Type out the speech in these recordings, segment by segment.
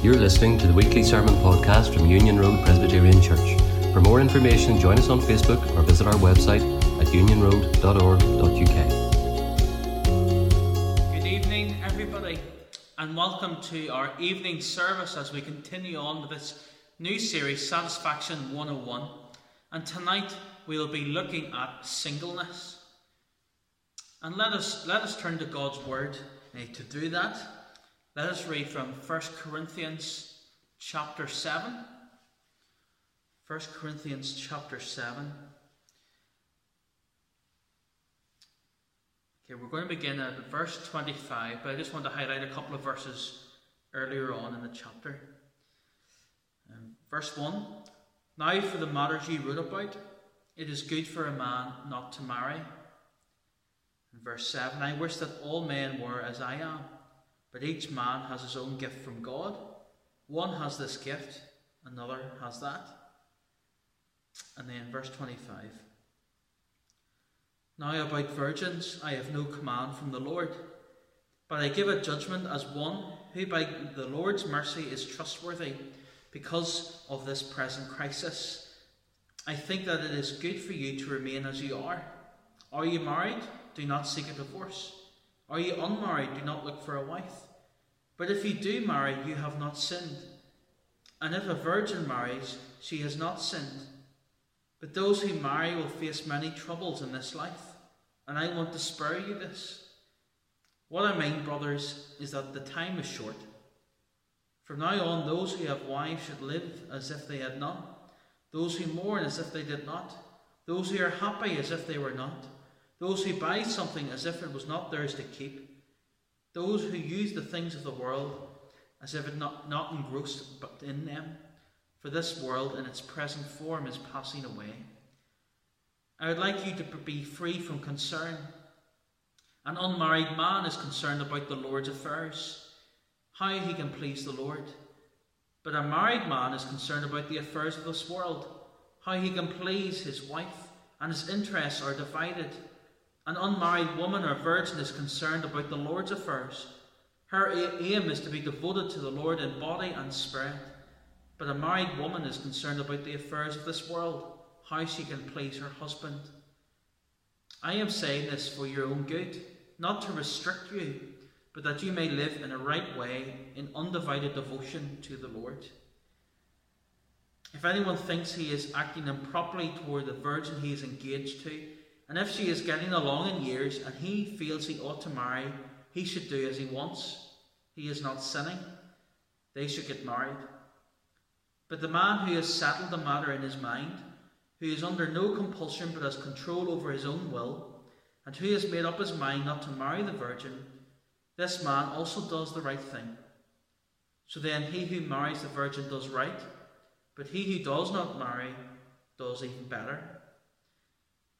You're listening to the weekly sermon podcast from Union Road Presbyterian Church. For more information, join us on Facebook or visit our website at unionroad.org.uk. Good evening, everybody, and welcome to our evening service as we continue on with this new series, Satisfaction 101. And tonight we'll be looking at singleness. And let us let us turn to God's word uh, to do that. Let us read from 1 Corinthians chapter 7. 1 Corinthians chapter 7. Okay, we're going to begin at verse 25, but I just want to highlight a couple of verses earlier on in the chapter. Um, verse 1 Now for the matters you wrote about, it is good for a man not to marry. And verse 7 I wish that all men were as I am but each man has his own gift from God. One has this gift, another has that. And then verse 25. Now about virgins I have no command from the Lord, but I give a judgment as one who by the Lord's mercy is trustworthy because of this present crisis. I think that it is good for you to remain as you are. Are you married? Do not seek a divorce. Are you unmarried? Do not look for a wife. But if you do marry, you have not sinned. And if a virgin marries, she has not sinned. But those who marry will face many troubles in this life, and I want to spare you this. What I mean, brothers, is that the time is short. From now on, those who have wives should live as if they had none, those who mourn as if they did not, those who are happy as if they were not those who buy something as if it was not theirs to keep, those who use the things of the world as if it not, not engrossed but in them, for this world in its present form is passing away. I would like you to be free from concern. An unmarried man is concerned about the Lord's affairs, how he can please the Lord. But a married man is concerned about the affairs of this world, how he can please his wife, and his interests are divided. An unmarried woman or virgin is concerned about the Lord's affairs. Her aim is to be devoted to the Lord in body and spirit. But a married woman is concerned about the affairs of this world, how she can please her husband. I am saying this for your own good, not to restrict you, but that you may live in a right way in undivided devotion to the Lord. If anyone thinks he is acting improperly toward the virgin he is engaged to, and if she is getting along in years and he feels he ought to marry, he should do as he wants. He is not sinning. They should get married. But the man who has settled the matter in his mind, who is under no compulsion but has control over his own will, and who has made up his mind not to marry the virgin, this man also does the right thing. So then he who marries the virgin does right, but he who does not marry does even better.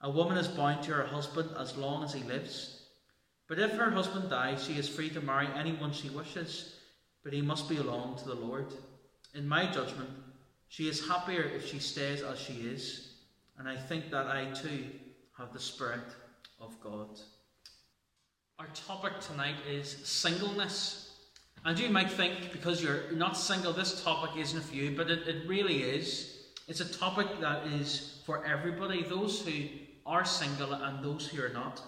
A woman is bound to her husband as long as he lives. But if her husband dies, she is free to marry anyone she wishes, but he must belong to the Lord. In my judgment, she is happier if she stays as she is, and I think that I too have the Spirit of God. Our topic tonight is singleness. And you might think, because you're not single, this topic isn't for you, but it, it really is. It's a topic that is for everybody, those who are single and those who are not.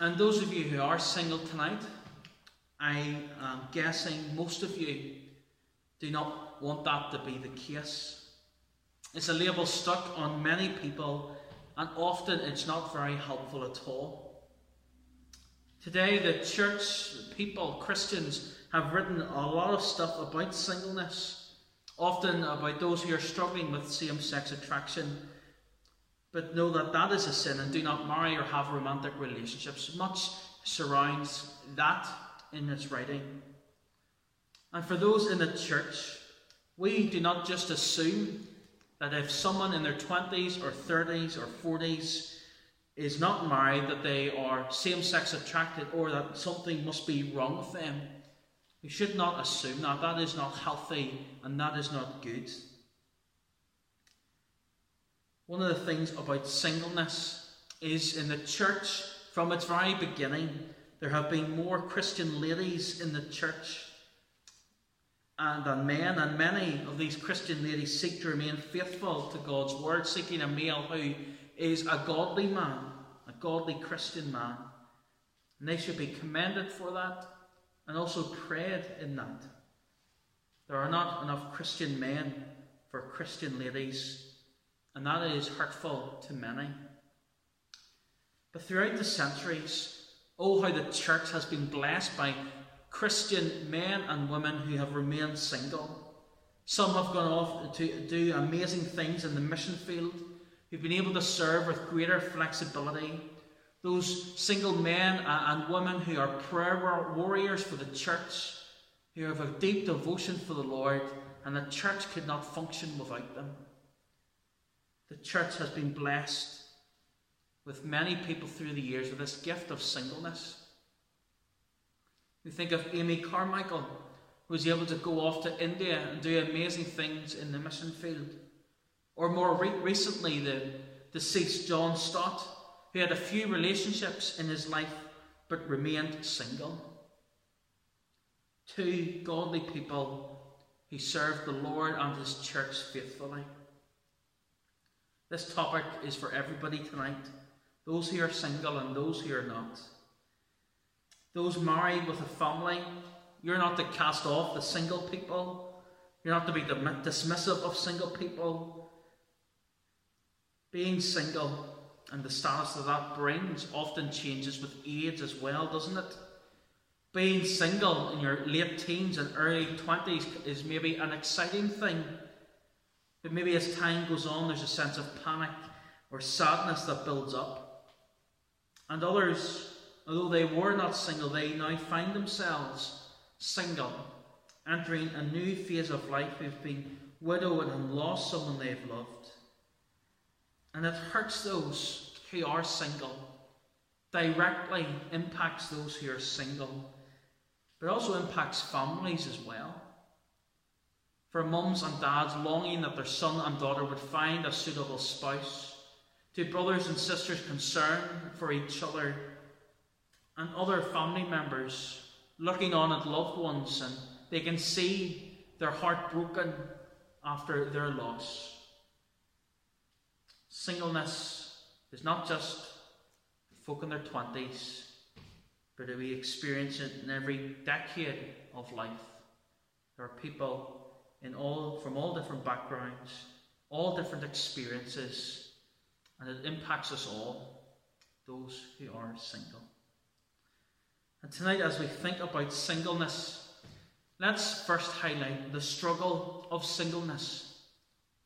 And those of you who are single tonight, I am guessing most of you do not want that to be the case. It's a label stuck on many people, and often it's not very helpful at all. Today, the church, people, Christians, have written a lot of stuff about singleness, often about those who are struggling with same sex attraction but know that that is a sin and do not marry or have romantic relationships. Much surrounds that in its writing. And for those in the church, we do not just assume that if someone in their 20s or 30s or 40s is not married, that they are same sex attracted or that something must be wrong with them. We should not assume that. That is not healthy and that is not good. One of the things about singleness is in the church, from its very beginning, there have been more Christian ladies in the church and on men, and many of these Christian ladies seek to remain faithful to God's word, seeking a male who is a godly man, a godly Christian man. And they should be commended for that and also prayed in that. There are not enough Christian men for Christian ladies, and that is hurtful to many. But throughout the centuries, oh, how the church has been blessed by Christian men and women who have remained single. Some have gone off to do amazing things in the mission field, who've been able to serve with greater flexibility. Those single men and women who are prayer warriors for the church, who have a deep devotion for the Lord, and the church could not function without them. The church has been blessed with many people through the years with this gift of singleness. We think of Amy Carmichael, who was able to go off to India and do amazing things in the mission field. Or more re- recently, the deceased John Stott, who had a few relationships in his life but remained single. Two godly people who served the Lord and his church faithfully. This topic is for everybody tonight those who are single and those who are not. Those married with a family, you're not to cast off the single people. You're not to be dismissive of single people. Being single and the status that that brings often changes with age as well, doesn't it? Being single in your late teens and early 20s is maybe an exciting thing. But maybe as time goes on, there's a sense of panic or sadness that builds up. And others, although they were not single, they now find themselves single, entering a new phase of life. Who've been widowed and lost someone they've loved. And it hurts those who are single, directly impacts those who are single, but also impacts families as well. For mums and dads longing that their son and daughter would find a suitable spouse to brothers and sisters concerned for each other, and other family members looking on at loved ones and they can see their heart broken after their loss. Singleness is not just folk in their 20s, but we experience it in every decade of life. There are people in all from all different backgrounds, all different experiences and it impacts us all, those who are single. And tonight, as we think about singleness, let's first highlight the struggle of singleness.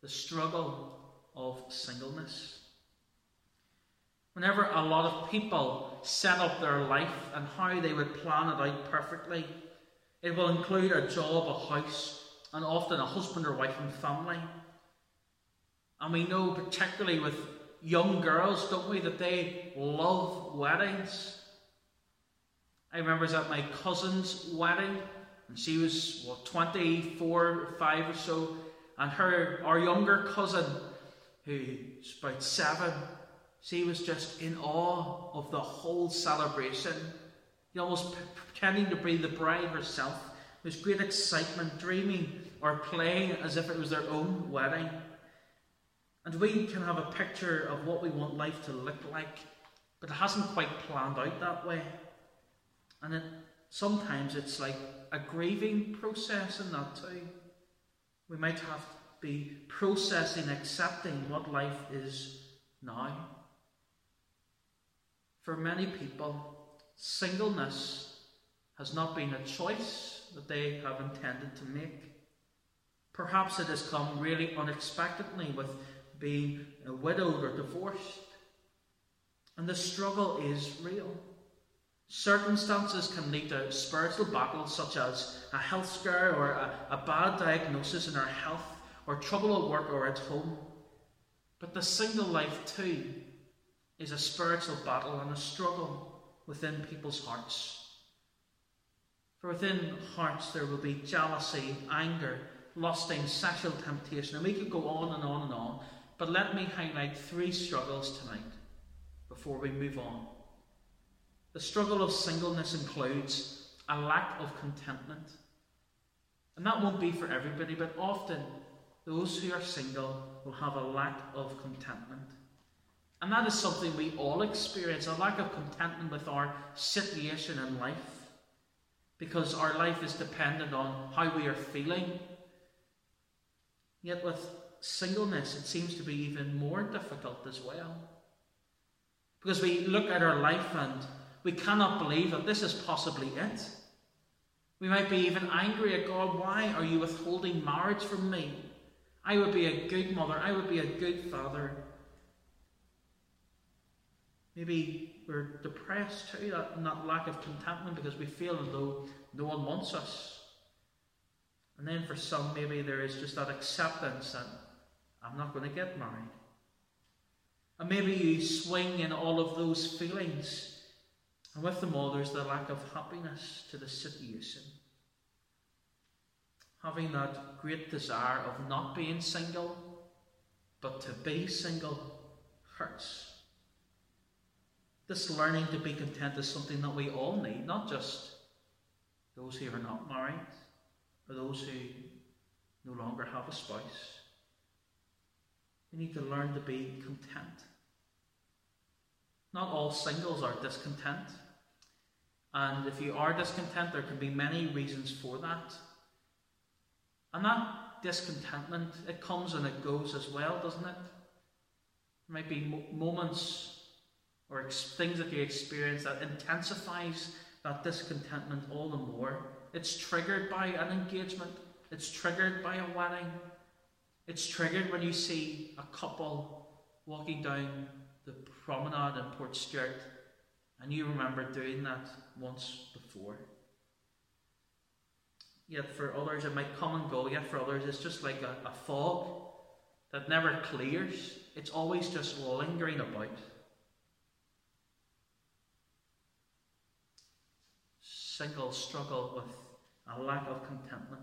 The struggle of singleness. Whenever a lot of people set up their life and how they would plan it out perfectly, it will include a job, a house, and often a husband or wife and family. And we know, particularly with young girls, don't we, that they love weddings. I remember I at my cousin's wedding, and she was what 24, 5 or so, and her our younger cousin, who's about seven, she was just in awe of the whole celebration. almost pretending to be the bride herself. There was great excitement, dreaming or playing as if it was their own wedding. And we can have a picture of what we want life to look like, but it hasn't quite planned out that way. And it, sometimes it's like a grieving process in that too. We might have to be processing, accepting what life is now. For many people, singleness has not been a choice that they have intended to make. Perhaps it has come really unexpectedly with being widowed or divorced. And the struggle is real. Circumstances can lead to spiritual battles such as a health scare or a, a bad diagnosis in our health or trouble at work or at home. But the single life, too, is a spiritual battle and a struggle within people's hearts. For within hearts there will be jealousy, anger, lusting, sexual temptation, and we could go on and on and on. But let me highlight three struggles tonight before we move on. The struggle of singleness includes a lack of contentment. And that won't be for everybody, but often those who are single will have a lack of contentment. And that is something we all experience a lack of contentment with our situation in life. Because our life is dependent on how we are feeling. Yet with singleness, it seems to be even more difficult as well. Because we look at our life and we cannot believe that this is possibly it. We might be even angry at God. Why are you withholding marriage from me? I would be a good mother. I would be a good father. Maybe we're depressed too, that, that lack of contentment because we feel as though no one wants us. And then for some, maybe there is just that acceptance that I'm not going to get married. And maybe you swing in all of those feelings, and with them all, there's the lack of happiness to the situation. Having that great desire of not being single, but to be single, hurts. This learning to be content is something that we all need, not just those who are not married or those who no longer have a spouse. We need to learn to be content. Not all singles are discontent. And if you are discontent, there can be many reasons for that. And that discontentment, it comes and it goes as well, doesn't it? There might be moments or things that you experience that intensifies that discontentment all the more. It's triggered by an engagement, it's triggered by a wedding, it's triggered when you see a couple walking down the promenade in Portstewart and you remember doing that once before. Yet for others it might come and go, yet for others it's just like a, a fog that never clears. It's always just lingering about. Singles struggle with a lack of contentment.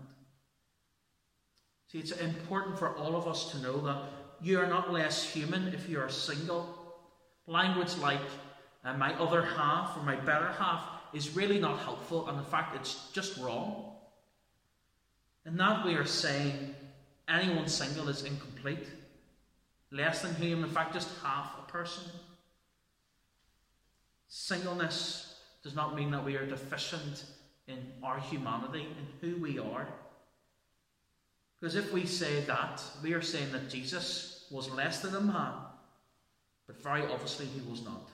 See, it's important for all of us to know that you are not less human if you are single. Language like uh, my other half or my better half is really not helpful, and in fact, it's just wrong. In that, we are saying anyone single is incomplete, less than human, in fact, just half a person. Singleness does not mean that we are deficient in our humanity, in who we are. Because if we say that, we are saying that Jesus was less than a man, but very obviously he was not.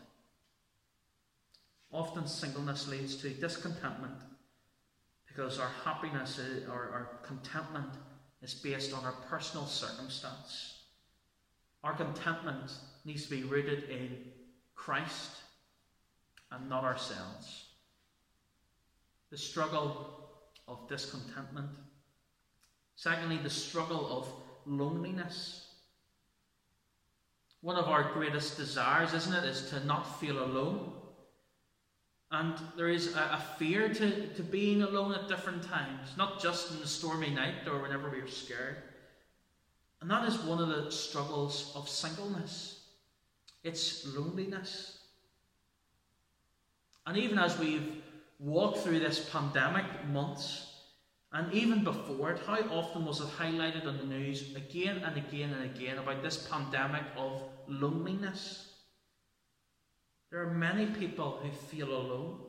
Often singleness leads to discontentment because our happiness uh, or our contentment is based on our personal circumstance. Our contentment needs to be rooted in Christ and not ourselves. The struggle of discontentment. Secondly, the struggle of loneliness. One of our greatest desires, isn't it, is to not feel alone. And there is a, a, fear to, to being alone at different times, not just in the stormy night or whenever we are scared. And that is one of the struggles of singleness. It's loneliness. And even as we've walked through this pandemic months, and even before it, how often was it highlighted on the news again and again and again about this pandemic of loneliness? There are many people who feel alone,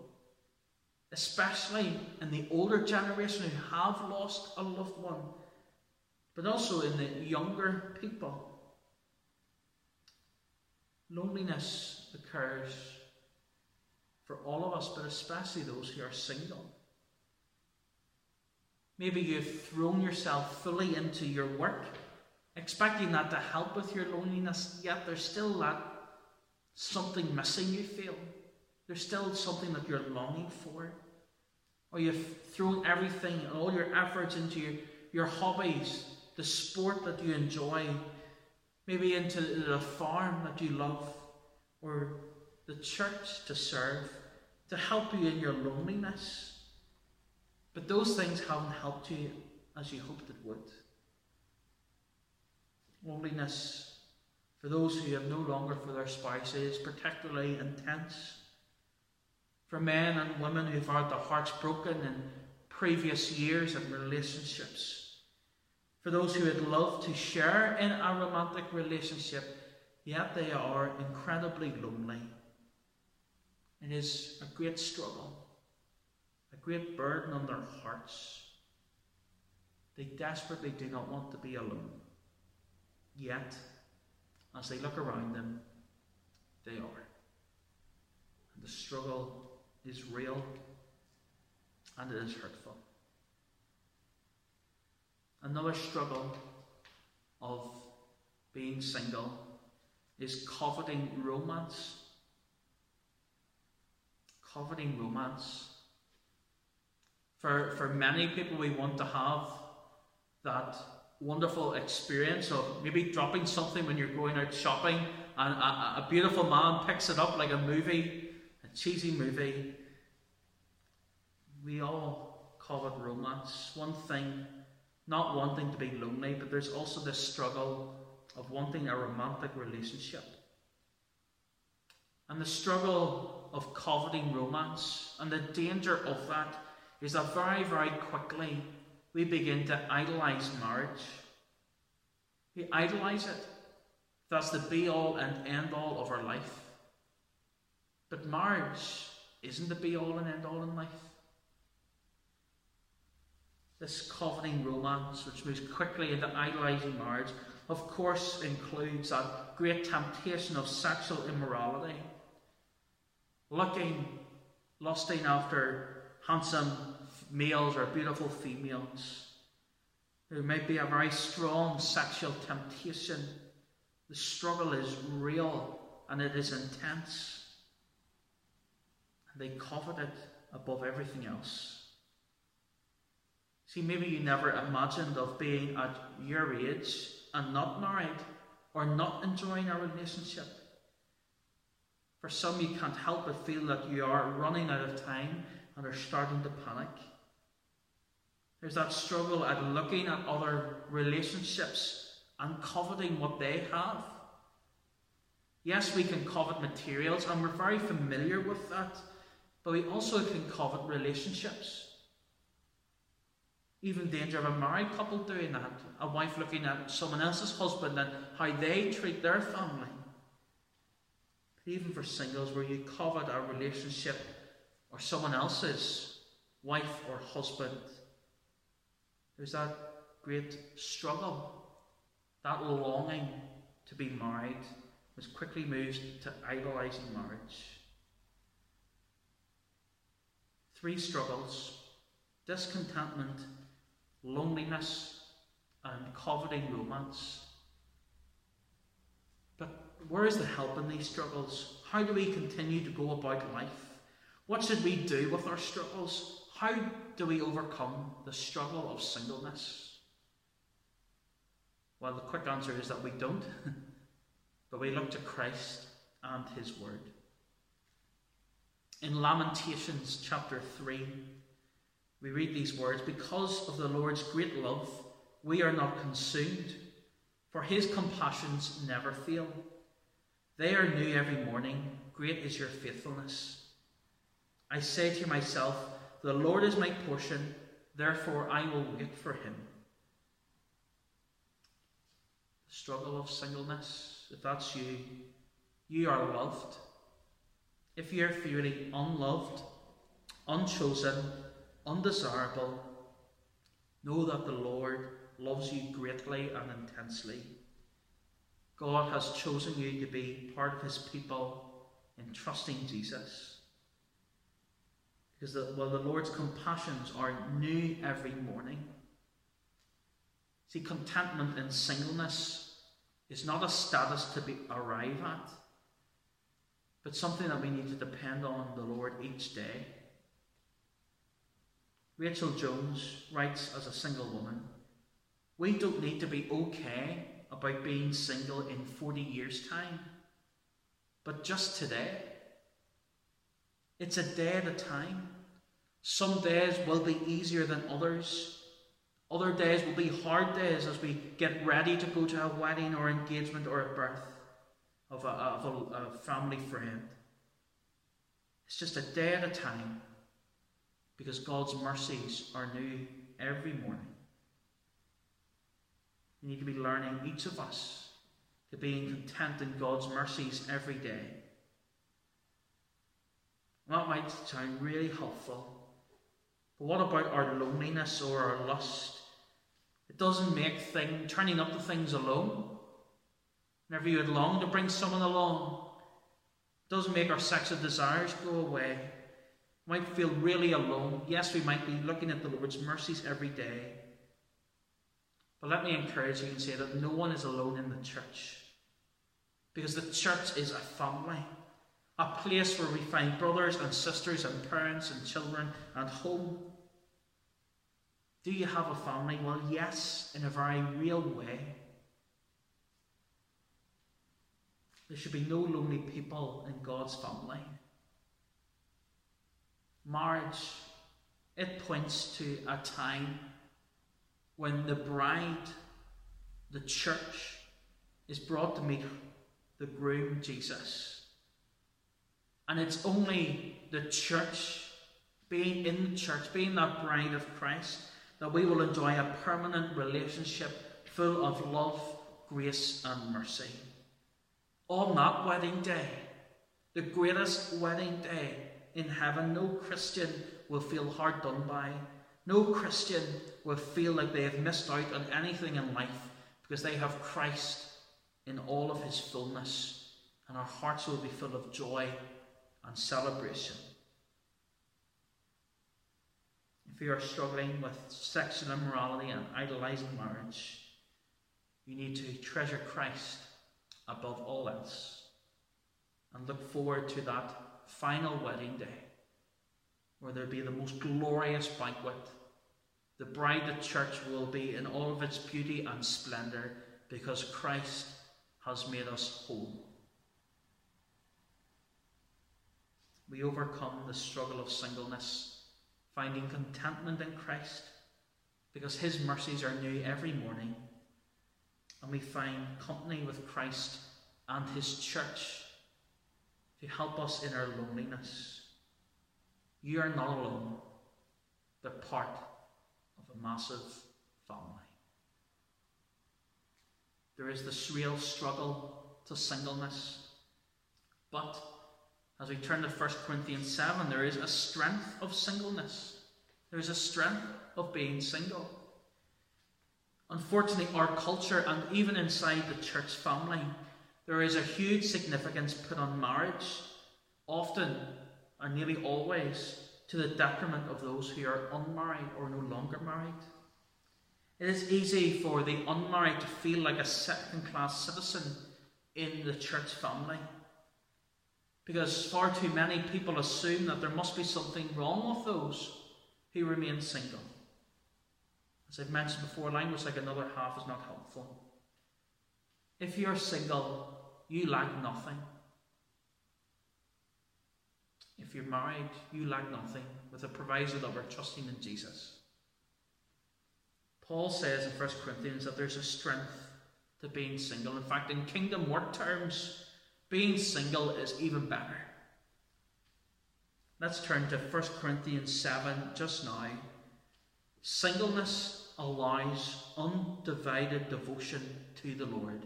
especially in the older generation who have lost a loved one, but also in the younger people. Loneliness occurs for all of us, but especially those who are single. Maybe you've thrown yourself fully into your work, expecting that to help with your loneliness, yet there's still that something missing you feel. There's still something that you're longing for. Or you've thrown everything, all your efforts into your, your hobbies, the sport that you enjoy, maybe into the farm that you love, or the church to serve, to help you in your loneliness. But those things haven't helped you as you hoped it would. Loneliness for those who have no longer for their spouse is particularly intense. For men and women who've had their hearts broken in previous years and relationships. For those who would love to share in a romantic relationship, yet they are incredibly lonely. It is a great struggle, a great burden on their hearts. They desperately do not want to be alone. Yet, as they look around them, they are. And the struggle is real and it is hurtful. Another struggle of being single is coveting romance. Coveting romance. For, for many people, we want to have that wonderful experience of maybe dropping something when you're going out shopping and a, a beautiful man picks it up like a movie, a cheesy movie. We all covet romance. One thing, not wanting to be lonely, but there's also this struggle of wanting a romantic relationship. And the struggle of coveting romance and the danger of that is that very, very quickly we begin to idolize marriage. We idolize it. That's the be all and end all of our life. But marriage isn't the be all and end all in life. This coveting romance, which moves quickly into idolizing marriage, of course includes that great temptation of sexual immorality. Looking, lusting after handsome males or beautiful females. There might be a very strong sexual temptation. The struggle is real and it is intense. And they covet it above everything else. See, maybe you never imagined of being at your age and not married or not enjoying a relationship. For some, you can't help but feel that you are running out of time and are starting to panic. There's that struggle at looking at other relationships and coveting what they have. Yes, we can covet materials, and we're very familiar with that, but we also can covet relationships. Even danger of a married couple doing that, a wife looking at someone else's husband and how they treat their family. Even for singles, where you covet a relationship or someone else's wife or husband, there's that great struggle, that longing to be married, which quickly moves to idolizing marriage. Three struggles discontentment, loneliness, and coveting romance. Where is the help in these struggles? How do we continue to go about life? What should we do with our struggles? How do we overcome the struggle of singleness? Well, the quick answer is that we don't, but we look to Christ and His Word. In Lamentations chapter 3, we read these words Because of the Lord's great love, we are not consumed, for His compassions never fail. They are new every morning. Great is your faithfulness. I say to myself, the Lord is my portion, therefore I will wait for him. The struggle of singleness, if that's you, you are loved. If you're feeling unloved, unchosen, undesirable, know that the Lord loves you greatly and intensely. God has chosen you to be part of his people in trusting Jesus. Because the, well, the Lord's compassions are new every morning. See, contentment in singleness is not a status to be arrive at, but something that we need to depend on the Lord each day. Rachel Jones writes as a single woman, we don't need to be okay about being single in 40 years' time, but just today. It's a day at a time. Some days will be easier than others. Other days will be hard days as we get ready to go to a wedding or engagement or a birth of a, of a, a family friend. It's just a day at a time. because God's mercies are new every morning. We need to be learning, each of us, to being content in God's mercies every day. That might sound really helpful. But what about our loneliness or our lust? It doesn't make thing, turning up to things alone. Whenever you would long to bring someone along, it doesn't make our sexual desires go away. We might feel really alone. Yes, we might be looking at the Lord's mercies every day. But let me encourage you and say that no one is alone in the church. Because the church is a family, a place where we find brothers and sisters and parents and children and home. Do you have a family? Well, yes, in a very real way. There should be no lonely people in God's family. Marriage, it points to a time when the bride, the church, is brought to meet the groom, Jesus. And it's only the church, being in the church, being that bride of Christ, that we will enjoy a permanent relationship full of love, grace, and mercy. On that wedding day, the greatest wedding day in heaven, no Christian will feel hard done by. No Christian will feel like they have missed out on anything in life because they have Christ in all of his fullness, and our hearts will be full of joy and celebration. If you are struggling with sexual immorality and idolizing marriage, you need to treasure Christ above all else and look forward to that final wedding day where there will be the most glorious banquet the bride, of the church, will be in all of its beauty and splendour because Christ has made us whole. We overcome the struggle of singleness, finding contentment in Christ because his mercies are new every morning. And we find company with Christ and his church to help us in our loneliness. You are not alone, but part massive family. There is this real struggle to singleness. But as we turn to 1 Corinthians 7, there is a strength of singleness. There is a strength of being single. Unfortunately, our culture and even inside the church family, there is a huge significance put on marriage, often and nearly always to the detriment of those who are unmarried or no longer married. It is easy for the unmarried to feel like a second class citizen in the church family because far too many people assume that there must be something wrong with those who remain single. As I've mentioned before, language like another half is not helpful. If you're single, you lack nothing. If you're married, you lack nothing with a proviso that we're trusting in Jesus. Paul says in 1 Corinthians that there's a strength to being single. In fact, in kingdom work terms, being single is even better. Let's turn to 1 Corinthians 7 just now. Singleness allows undivided devotion to the Lord.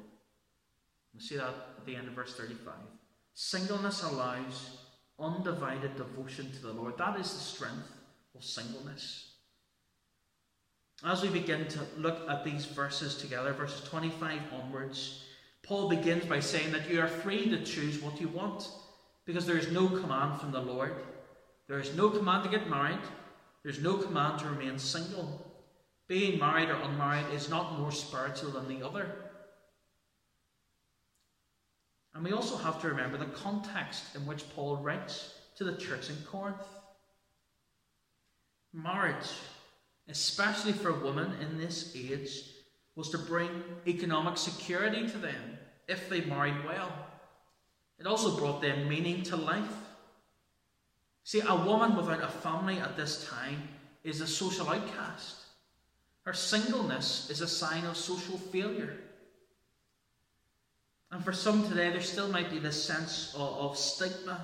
We see that at the end of verse 35. Singleness allows undivided devotion to the Lord. That is the strength of singleness. As we begin to look at these verses together, verses 25 onwards, Paul begins by saying that you are free to choose what you want because there is no command from the Lord. There is no command to get married, there's no command to remain single. Being married or unmarried is not more spiritual than the other. And we also have to remember the context in which Paul writes to the church in Corinth. Marriage, especially for women in this age, was to bring economic security to them if they married well. It also brought them meaning to life. See, a woman without a family at this time is a social outcast. Her singleness is a sign of social failure. And for some today, there still might be this sense of, of stigma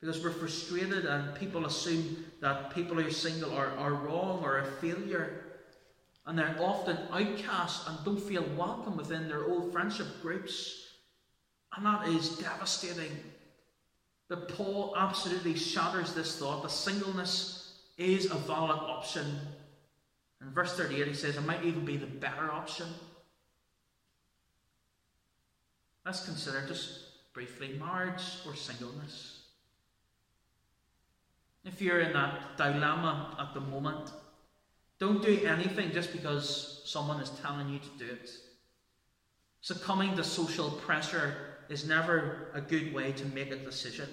because we're frustrated and people assume that people who are single are, are wrong or a failure. And they're often outcast and don't feel welcome within their old friendship groups. And that is devastating. But Paul absolutely shatters this thought that singleness is a valid option. In verse 38, he says it might even be the better option. Let's consider just briefly marriage or singleness. If you're in that dilemma at the moment, don't do anything just because someone is telling you to do it. Succumbing to social pressure is never a good way to make a decision.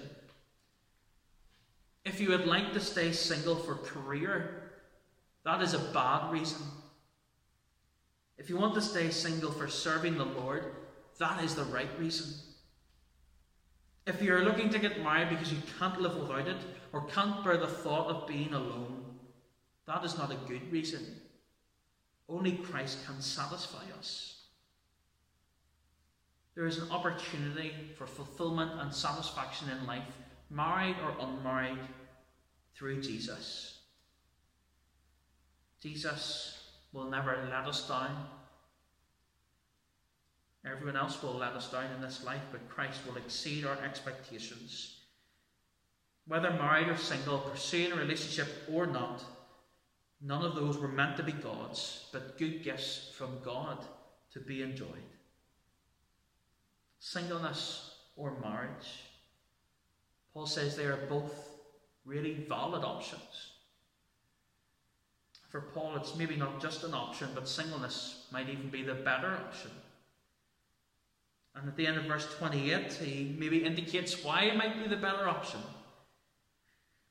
If you would like to stay single for career, that is a bad reason. If you want to stay single for serving the Lord, that is the right reason. If you're looking to get married because you can't live without it or can't bear the thought of being alone, that is not a good reason. Only Christ can satisfy us. There is an opportunity for fulfillment and satisfaction in life, married or unmarried, through Jesus. Jesus will never let us down. Everyone else will let us down in this life, but Christ will exceed our expectations. Whether married or single, pursuing a relationship or not, none of those were meant to be God's, but good gifts from God to be enjoyed. Singleness or marriage. Paul says they are both really valid options. For Paul, it's maybe not just an option, but singleness might even be the better option. And at the end of verse 28, he maybe indicates why it might be the better option.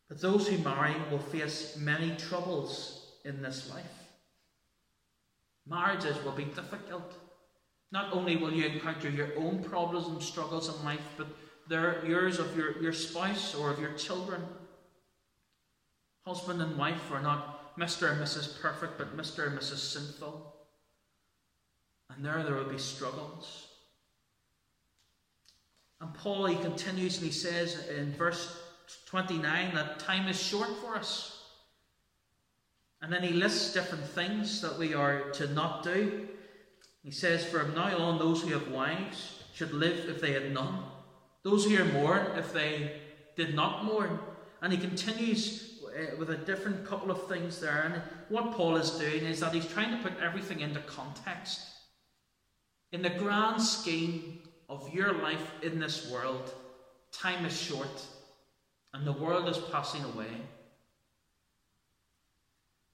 But those who marry will face many troubles in this life. Marriages will be difficult. Not only will you encounter your own problems and struggles in life, but they're yours of your, your spouse or of your children. Husband and wife are not Mr. and Mrs. Perfect, but Mr. and Mrs. Sinful. And there there will be struggles. And Paul, he he says in verse 29 that time is short for us. And then he lists different things that we are to not do. He says, From now on, those who have wives should live if they had none, those who are mourn if they did not mourn. And he continues uh, with a different couple of things there. And what Paul is doing is that he's trying to put everything into context. In the grand scheme of your life in this world, time is short and the world is passing away.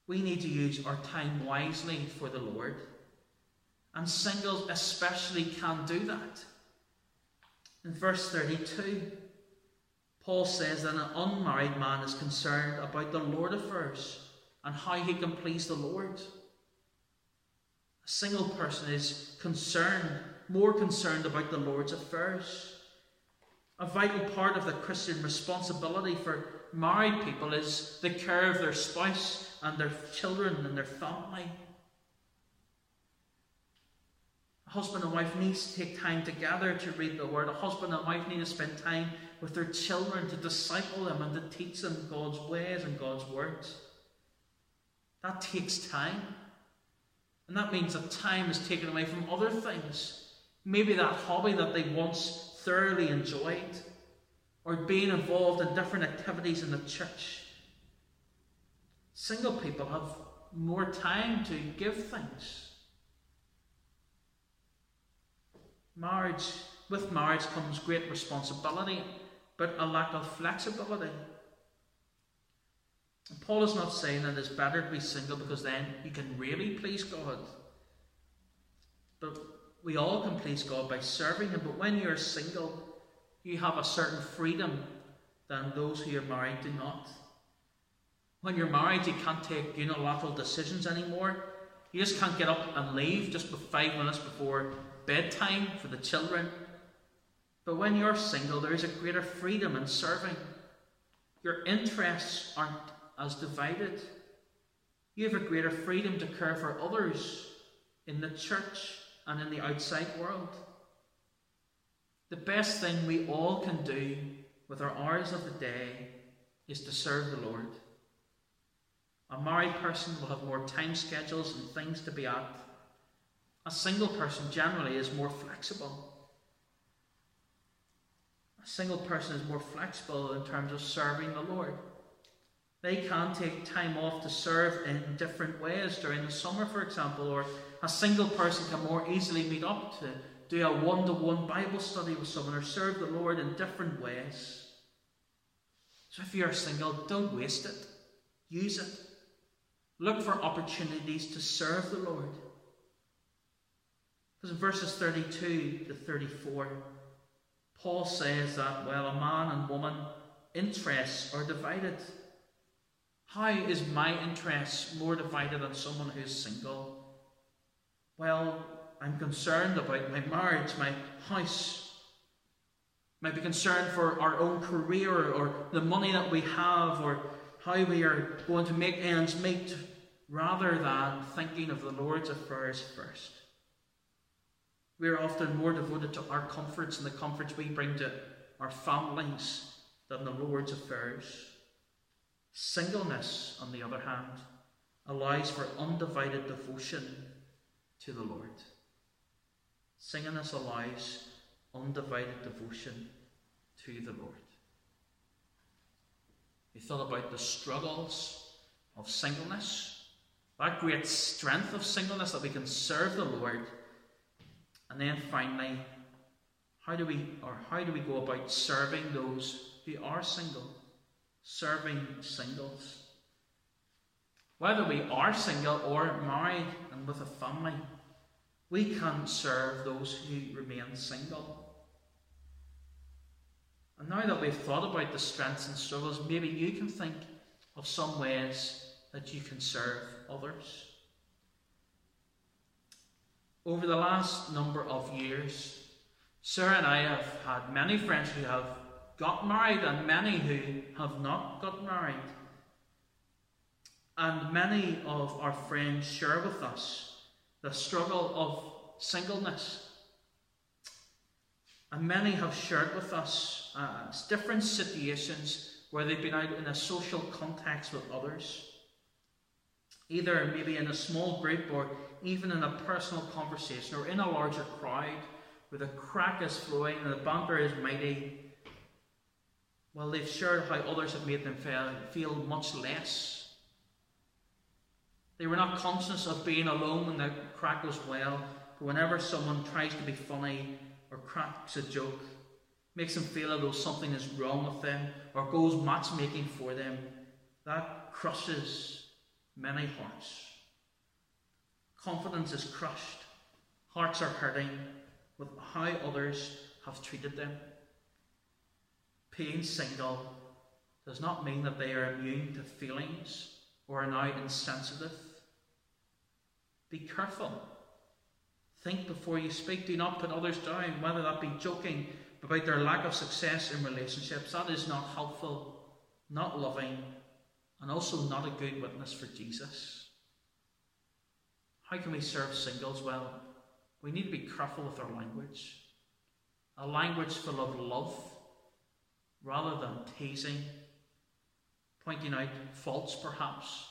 We need to use our time wisely for the Lord. And singles especially can do that. In verse 32, Paul says that an unmarried man is concerned about the Lord affairs and how he can please the Lord. A single person is concerned more concerned about the Lord's affairs. A vital part of the Christian responsibility for married people is the care of their spouse and their children and their family. A husband and wife need to take time together to read the Word. A husband and wife need to spend time with their children to disciple them and to teach them God's ways and God's words. That takes time. And that means that time is taken away from other things Maybe that hobby that they once thoroughly enjoyed, or being involved in different activities in the church. Single people have more time to give things. Marriage, with marriage comes great responsibility, but a lack of flexibility. And Paul is not saying that it's better to be single because then you can really please God. But we all can please God by serving Him, but when you're single, you have a certain freedom than those who are married do not. When you're married, you can't take unilateral decisions anymore. You just can't get up and leave just five minutes before bedtime for the children. But when you're single, there is a greater freedom in serving. Your interests aren't as divided. You have a greater freedom to care for others in the church and in the outside world. The best thing we all can do with our hours of the day is to serve the Lord. A married person will have more time schedules and things to be at. A single person generally is more flexible. A single person is more flexible in terms of serving the Lord. They can take time off to serve in different ways during the summer, for example, or a single person can more easily meet up to do a one to one Bible study with someone or serve the Lord in different ways. So if you're single, don't waste it, use it. Look for opportunities to serve the Lord. Because in verses 32 to 34, Paul says that, well, a man and woman interests are divided. How is my interest more divided than someone who's single? Well, I'm concerned about my marriage, my house. Might be concerned for our own career or the money that we have or how we are going to make ends meet rather than thinking of the Lord's affairs first. We are often more devoted to our comforts and the comforts we bring to our families than the Lord's affairs. Singleness, on the other hand, allows for undivided devotion to the Lord. Singleness allows undivided devotion to the Lord. We thought about the struggles of singleness, that great strength of singleness that we can serve the Lord. And then finally, how do we or how do we go about serving those who are single? Serving singles. Whether we are single or married and with a family, we can serve those who remain single. And now that we've thought about the strengths and struggles, maybe you can think of some ways that you can serve others. Over the last number of years, Sarah and I have had many friends who have got married and many who have not got married. And many of our friends share with us the struggle of singleness. And many have shared with us uh, different situations where they've been out in a social context with others, either maybe in a small group or even in a personal conversation or in a larger crowd where the crack is flowing and the banter is mighty. Well, they've shared how others have made them feel, feel much less they were not conscious of being alone when the crack was well, but whenever someone tries to be funny or cracks a joke, makes them feel as though something is wrong with them, or goes matchmaking for them, that crushes many hearts. Confidence is crushed. Hearts are hurting with how others have treated them. Being single does not mean that they are immune to feelings or are now insensitive be careful. Think before you speak. Do not put others down, whether that be joking about their lack of success in relationships. That is not helpful, not loving, and also not a good witness for Jesus. How can we serve singles well? We need to be careful with our language. A language full of love rather than teasing, pointing out faults perhaps,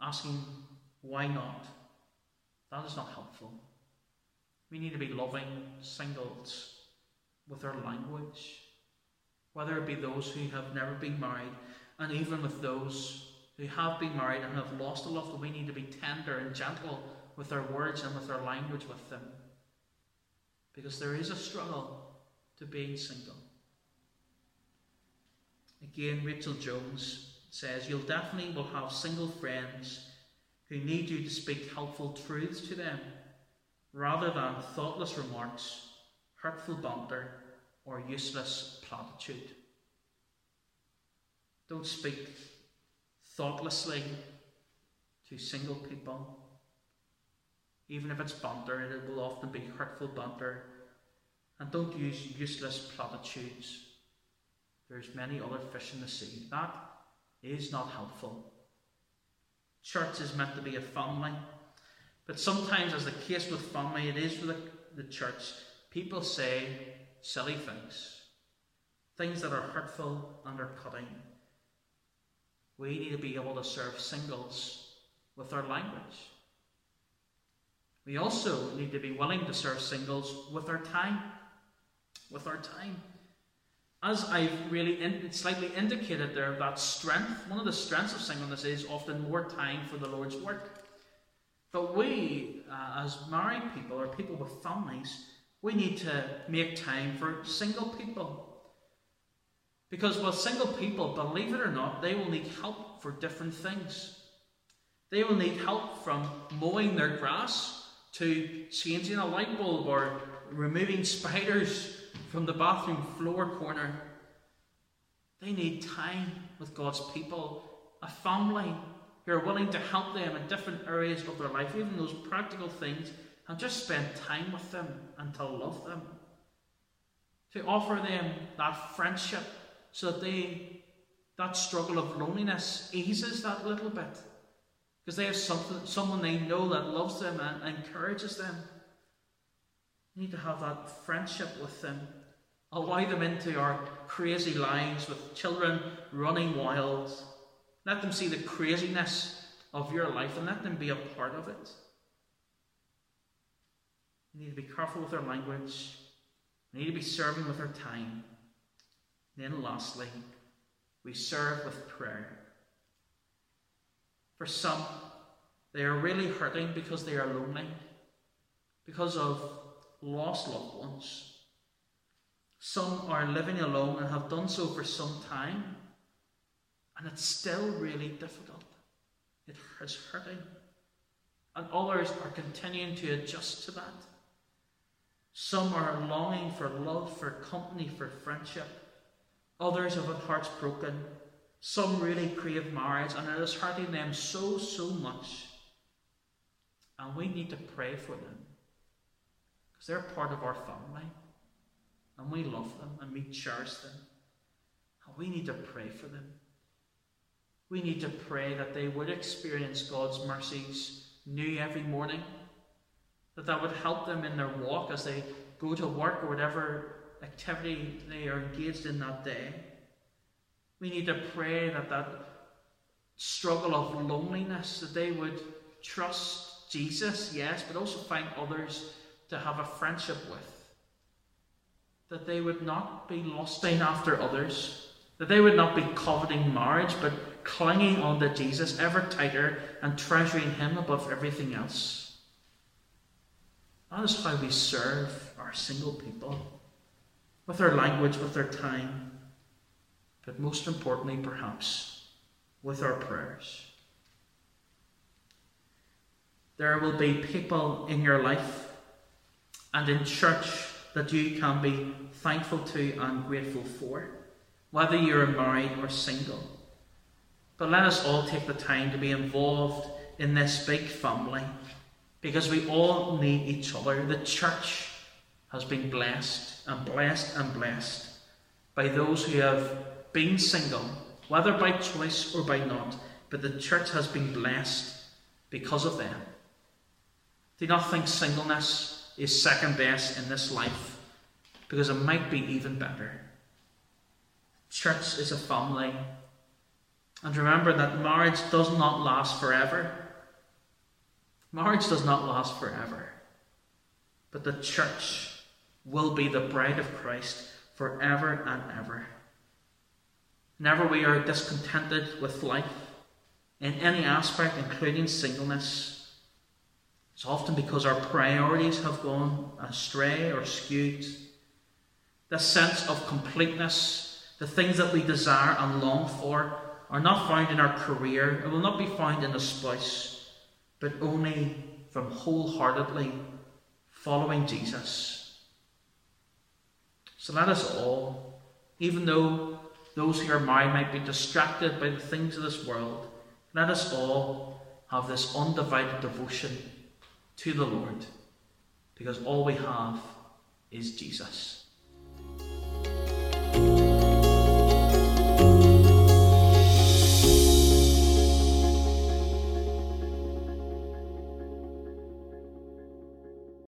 asking why not? That is not helpful. We need to be loving singles with our language, whether it be those who have never been married, and even with those who have been married and have lost a loved one, we need to be tender and gentle with our words and with our language with them. Because there is a struggle to being single. Again, Rachel Jones says, You'll definitely will have single friends who need you to speak helpful truths to them rather than thoughtless remarks, hurtful banter, or useless platitude. Don't speak thoughtlessly to single people. Even if it's banter, it will often be hurtful banter. And don't use useless platitudes. There's many other fish in the sea. That is not helpful. Church is meant to be a family. But sometimes, as the case with family, it is with the, church, people say silly things. things that are hurtful and are cutting. We need to be able to serve singles with our language. We also need to be willing to serve singles with our time. With our time. As I've really in, slightly indicated there, that strength, one of the strengths of singleness is often more time for the Lord's work. But we, uh, as married people or people with families, we need to make time for single people. Because while single people, believe it or not, they will need help for different things. They will need help from mowing their grass to changing a light bulb or removing spiders from the bathroom floor corner. They need time with God's people, a family who are willing to help them in different areas of their life, even those practical things, and just spend time with them and to love them. To offer them that friendship so that they that struggle of loneliness eases that little bit. Because they have something, someone they know that loves them and encourages them. We need to have that friendship with them. Allow them into our crazy lives with children running wild. Let them see the craziness of your life and let them be a part of it. We need to be careful with our language. We need to be serving with our time. Then, lastly, we serve with prayer. For some, they are really hurting because they are lonely, because of lost loved ones. Some are living alone and have done so for some time, and it's still really difficult. It is hurting. And others are continuing to adjust to that. Some are longing for love, for company, for friendship. Others have had hearts broken some really crave marriage and it is hurting them so, so much. And we need to pray for them because they're part of our family and we love them and we cherish them. And we need to pray for them. We need to pray that they would experience God's mercies new every morning, that that would help them in their walk as they go to work or whatever activity they are engaged in that day. We need to pray that that struggle of loneliness, that they would trust Jesus, yes, but also find others to have a friendship with. That they would not be lusting after others, that they would not be coveting marriage, but clinging on to Jesus ever tighter and treasuring Him above everything else. That is how we serve our single people, with our language, with our time but most importantly, perhaps, with our prayers. There will be people in your life and in church that you can be thankful to and grateful for, whether you're married or single. But let us all take the time to be involved in this big family because we all need each other. The church has been blessed and blessed and blessed by those who have been single, whether by choice or by not, but the church has been blessed because of them. Do not think singleness is second best in this life, because it might be even better. Church is a family. And remember that marriage does not last forever. Marriage does not last forever. But the church will be the bride of Christ forever and ever. Whenever we are discontented with life, in any aspect, including singleness, it's often because our priorities have gone astray or skewed. The sense of completeness, the things that we desire and long for, are not found in our career, it will not be found in a spouse, but only from wholeheartedly following Jesus. So let us all, even though those who are married might be distracted by the things of this world, let us all have this undivided devotion to the Lord because all we have is Jesus.